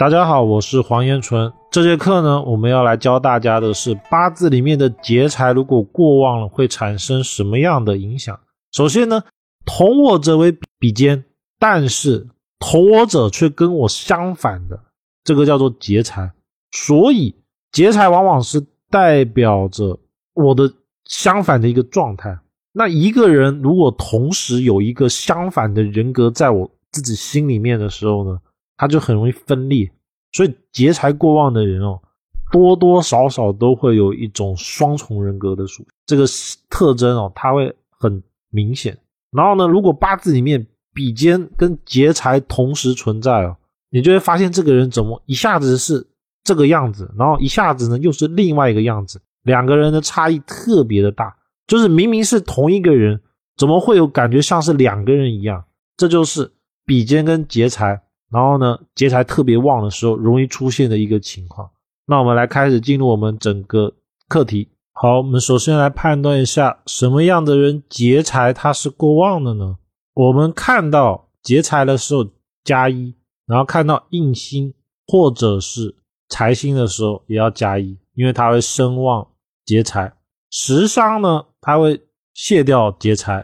大家好，我是黄延纯。这节课呢，我们要来教大家的是八字里面的劫财，如果过旺了，会产生什么样的影响？首先呢，同我者为比肩，但是同我者却跟我相反的，这个叫做劫财。所以劫财往往是代表着我的相反的一个状态。那一个人如果同时有一个相反的人格在我自己心里面的时候呢？他就很容易分裂，所以劫财过旺的人哦，多多少少都会有一种双重人格的属这个特征哦，它会很明显。然后呢，如果八字里面比肩跟劫财同时存在哦，你就会发现这个人怎么一下子是这个样子，然后一下子呢又是另外一个样子，两个人的差异特别的大，就是明明是同一个人，怎么会有感觉像是两个人一样？这就是比肩跟劫财。然后呢，劫财特别旺的时候，容易出现的一个情况。那我们来开始进入我们整个课题。好，我们首先来判断一下什么样的人劫财他是过旺的呢？我们看到劫财的时候加一，然后看到印星或者是财星的时候也要加一，因为它会生旺劫财。食伤呢，它会卸掉劫财，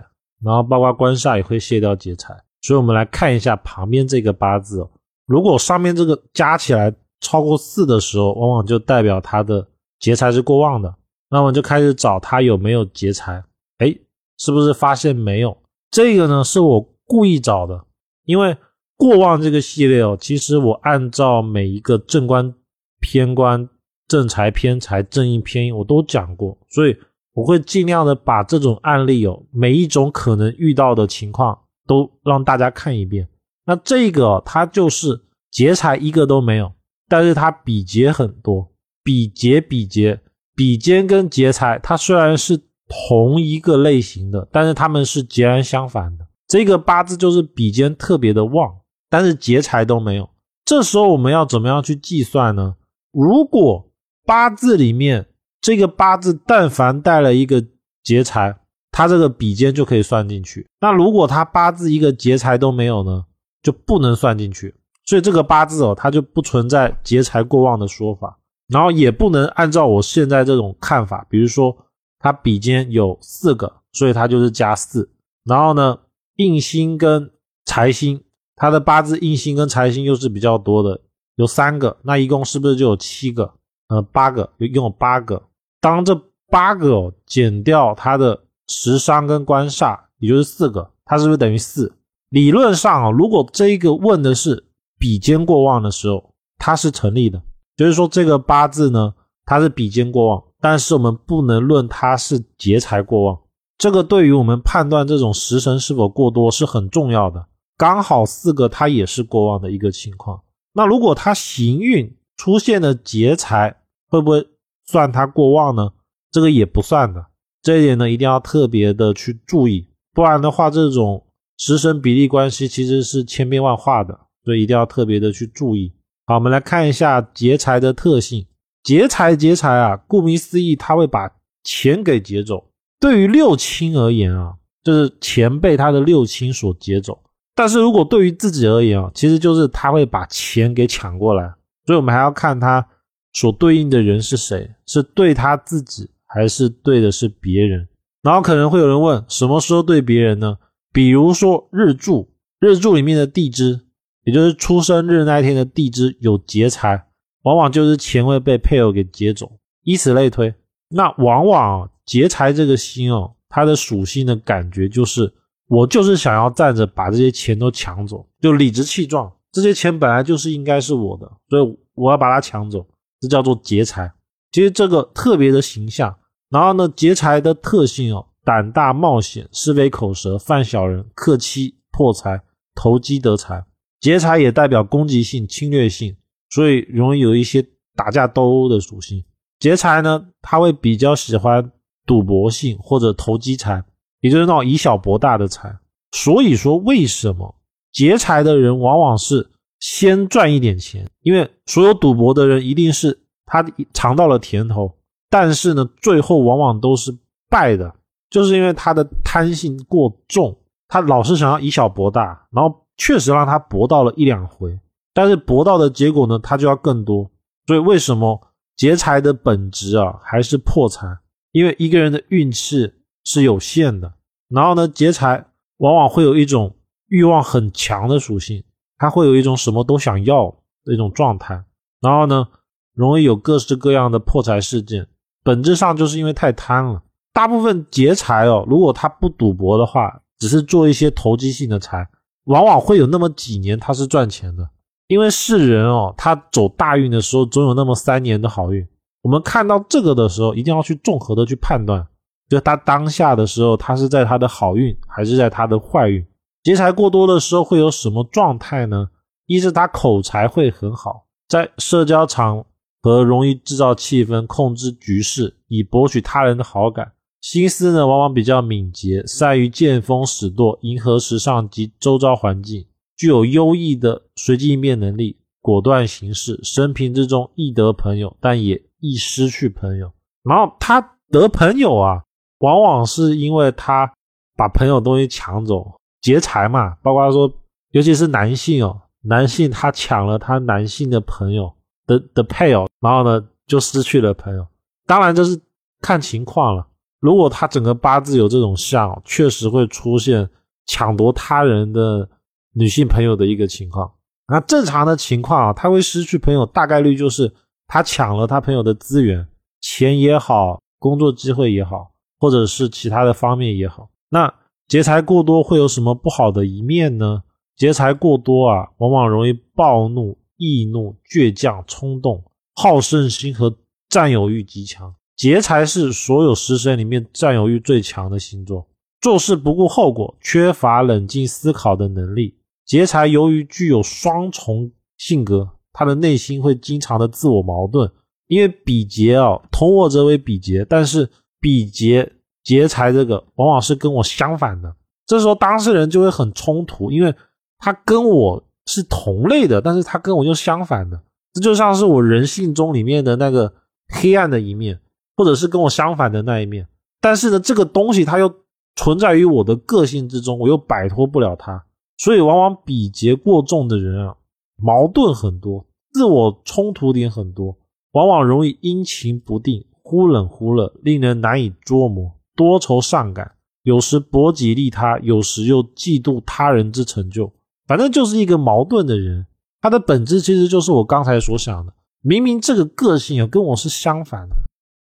然后包括官煞也会卸掉劫财。所以，我们来看一下旁边这个八字。如果上面这个加起来超过四的时候，往往就代表他的劫财是过旺的。那我们就开始找他有没有劫财。哎，是不是发现没有？这个呢，是我故意找的，因为过旺这个系列哦，其实我按照每一个正官、偏官、正财、偏财、正印、偏印，我都讲过，所以我会尽量的把这种案例哦，每一种可能遇到的情况。都让大家看一遍。那这个它就是劫财一个都没有，但是它比劫很多，比劫比劫比肩跟劫财，它虽然是同一个类型的，但是它们是截然相反的。这个八字就是比肩特别的旺，但是劫财都没有。这时候我们要怎么样去计算呢？如果八字里面这个八字但凡带了一个劫财。他这个比肩就可以算进去。那如果他八字一个劫财都没有呢，就不能算进去。所以这个八字哦，它就不存在劫财过旺的说法，然后也不能按照我现在这种看法，比如说他比肩有四个，所以他就是加四。然后呢，印星跟财星，他的八字印星跟财星又是比较多的，有三个，那一共是不是就有七个？呃，八个，一共有八个。当这八个哦减掉他的。食伤跟官煞，也就是四个，它是不是等于四？理论上啊，如果这一个问的是比肩过旺的时候，它是成立的。就是说这个八字呢，它是比肩过旺，但是我们不能论它是劫财过旺。这个对于我们判断这种食神是否过多是很重要的。刚好四个它也是过旺的一个情况。那如果它行运出现了劫财，会不会算它过旺呢？这个也不算的。这一点呢，一定要特别的去注意，不然的话，这种食神比例关系其实是千变万化的，所以一定要特别的去注意。好，我们来看一下劫财的特性。劫财劫财啊，顾名思义，他会把钱给劫走。对于六亲而言啊，就是钱被他的六亲所劫走。但是如果对于自己而言啊，其实就是他会把钱给抢过来。所以我们还要看他所对应的人是谁，是对他自己。还是对的是别人，然后可能会有人问，什么时候对别人呢？比如说日柱，日柱里面的地支，也就是出生日那天的地支有劫财，往往就是钱会被配偶给劫走，以此类推。那往往劫财这个星哦，它的属性的感觉就是，我就是想要站着把这些钱都抢走，就理直气壮，这些钱本来就是应该是我的，所以我要把它抢走，这叫做劫财。其实这个特别的形象，然后呢，劫财的特性哦，胆大冒险，是非口舌，犯小人，克妻破财，投机得财。劫财也代表攻击性、侵略性，所以容易有一些打架斗殴的属性。劫财呢，他会比较喜欢赌博性或者投机财，也就是那种以小博大的财。所以说，为什么劫财的人往往是先赚一点钱？因为所有赌博的人一定是。他尝到了甜头，但是呢，最后往往都是败的，就是因为他的贪性过重，他老是想要以小博大，然后确实让他博到了一两回，但是博到的结果呢，他就要更多。所以为什么劫财的本质啊还是破财？因为一个人的运气是有限的，然后呢，劫财往往会有一种欲望很强的属性，他会有一种什么都想要的一种状态，然后呢，容易有各式各样的破财事件。本质上就是因为太贪了。大部分劫财哦，如果他不赌博的话，只是做一些投机性的财，往往会有那么几年他是赚钱的。因为世人哦，他走大运的时候，总有那么三年的好运。我们看到这个的时候，一定要去综合的去判断，就他当下的时候，他是在他的好运，还是在他的坏运？劫财过多的时候会有什么状态呢？一是他口才会很好，在社交场和容易制造气氛，控制局势，以博取他人的好感。心思呢，往往比较敏捷，善于见风使舵，迎合时尚及周遭环境，具有优异的随机应变能力，果断行事。生平之中易得朋友，但也易失去朋友。然后他得朋友啊，往往是因为他把朋友东西抢走，劫财嘛。包括说，尤其是男性哦，男性他抢了他男性的朋友的的配偶，然后呢就失去了朋友。当然这是看情况了。如果他整个八字有这种相，确实会出现抢夺他人的女性朋友的一个情况。那正常的情况啊，他会失去朋友，大概率就是他抢了他朋友的资源，钱也好，工作机会也好，或者是其他的方面也好。那劫财过多会有什么不好的一面呢？劫财过多啊，往往容易暴怒、易怒、倔强、冲动、好胜心和占有欲极强。劫财是所有食神里面占有欲最强的星座，做事不顾后果，缺乏冷静思考的能力。劫财由于具有双重性格，他的内心会经常的自我矛盾。因为比劫啊，同我者为比劫，但是比劫劫财这个往往是跟我相反的，这时候当事人就会很冲突，因为他跟我是同类的，但是他跟我又相反的，这就像是我人性中里面的那个黑暗的一面。或者是跟我相反的那一面，但是呢，这个东西它又存在于我的个性之中，我又摆脱不了它，所以往往比劫过重的人啊，矛盾很多，自我冲突点很多，往往容易阴晴不定，忽冷忽热，令人难以捉摸，多愁善感，有时博己利他，有时又嫉妒他人之成就，反正就是一个矛盾的人。他的本质其实就是我刚才所想的，明明这个个性啊跟我是相反的。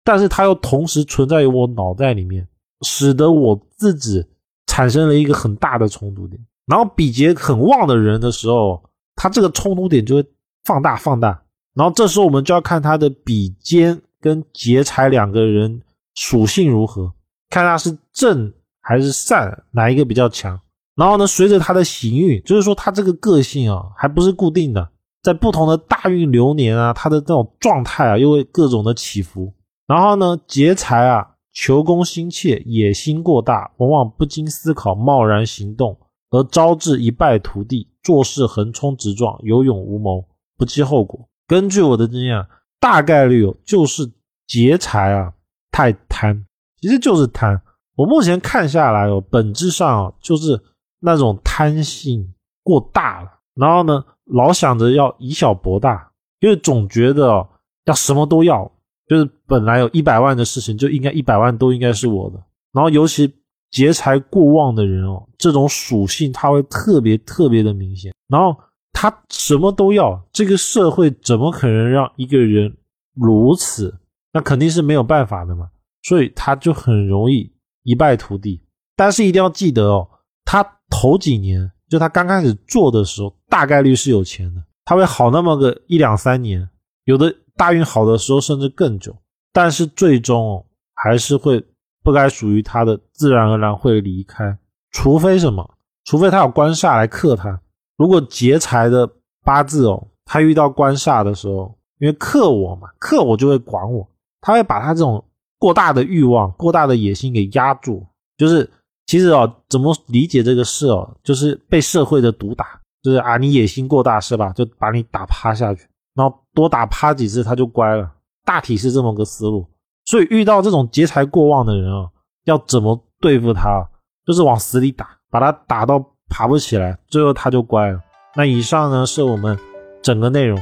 但是它又同时存在于我脑袋里面，使得我自己产生了一个很大的冲突点。然后比劫很旺的人的时候，他这个冲突点就会放大放大。然后这时候我们就要看他的比肩跟劫财两个人属性如何，看他是正还是善哪一个比较强。然后呢，随着他的行运，就是说他这个个性啊，还不是固定的，在不同的大运流年啊，他的这种状态啊，又会各种的起伏。然后呢，劫财啊，求功心切，野心过大，往往不经思考，贸然行动，而招致一败涂地。做事横冲直撞，有勇无谋，不计后果。根据我的经验，大概率哦，就是劫财啊，太贪，其实就是贪。我目前看下来哦，本质上就是那种贪性过大了。然后呢，老想着要以小博大，因为总觉得要什么都要。就是本来有一百万的事情，就应该一百万都应该是我的。然后尤其劫财过旺的人哦，这种属性他会特别特别的明显。然后他什么都要，这个社会怎么可能让一个人如此？那肯定是没有办法的嘛。所以他就很容易一败涂地。但是一定要记得哦，他头几年就他刚开始做的时候，大概率是有钱的，他会好那么个一两三年，有的。大运好的时候甚至更久，但是最终还是会不该属于他的，自然而然会离开。除非什么？除非他有官煞来克他。如果劫财的八字哦，他遇到官煞的时候，因为克我嘛，克我就会管我，他会把他这种过大的欲望、过大的野心给压住。就是其实哦，怎么理解这个事哦？就是被社会的毒打，就是啊，你野心过大是吧？就把你打趴下去。然后多打趴几次，他就乖了。大体是这么个思路。所以遇到这种劫财过旺的人啊，要怎么对付他？就是往死里打，把他打到爬不起来，最后他就乖了。那以上呢，是我们整个内容。